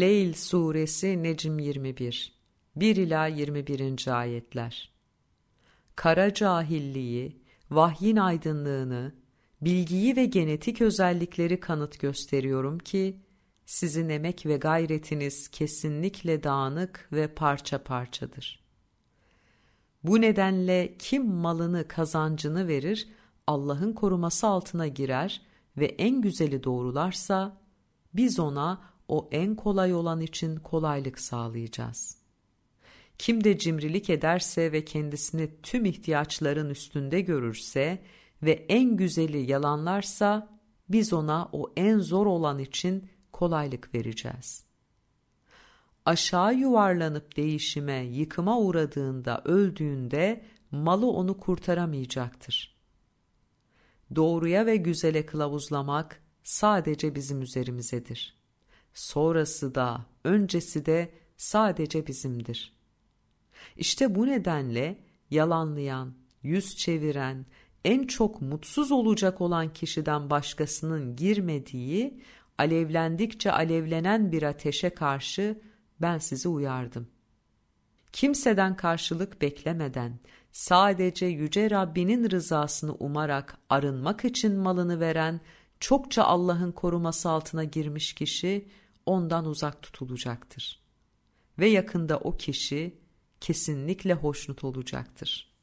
Leyl Suresi Necm 21 1 ila 21. ayetler. Kara cahilliği, vahyin aydınlığını, bilgiyi ve genetik özellikleri kanıt gösteriyorum ki sizin emek ve gayretiniz kesinlikle dağınık ve parça parçadır. Bu nedenle kim malını kazancını verir, Allah'ın koruması altına girer ve en güzeli doğrularsa, biz ona o en kolay olan için kolaylık sağlayacağız. Kim de cimrilik ederse ve kendisini tüm ihtiyaçların üstünde görürse ve en güzeli yalanlarsa, biz ona o en zor olan için kolaylık vereceğiz. Aşağı yuvarlanıp değişime, yıkıma uğradığında, öldüğünde malı onu kurtaramayacaktır. Doğruya ve güzele kılavuzlamak sadece bizim üzerimizedir. Sonrası da, öncesi de sadece bizimdir. İşte bu nedenle yalanlayan, yüz çeviren, en çok mutsuz olacak olan kişiden başkasının girmediği, alevlendikçe alevlenen bir ateşe karşı ben sizi uyardım. Kimseden karşılık beklemeden, sadece Yüce Rabbinin rızasını umarak arınmak için malını veren, çokça Allah'ın koruması altına girmiş kişi ondan uzak tutulacaktır. Ve yakında o kişi kesinlikle hoşnut olacaktır.''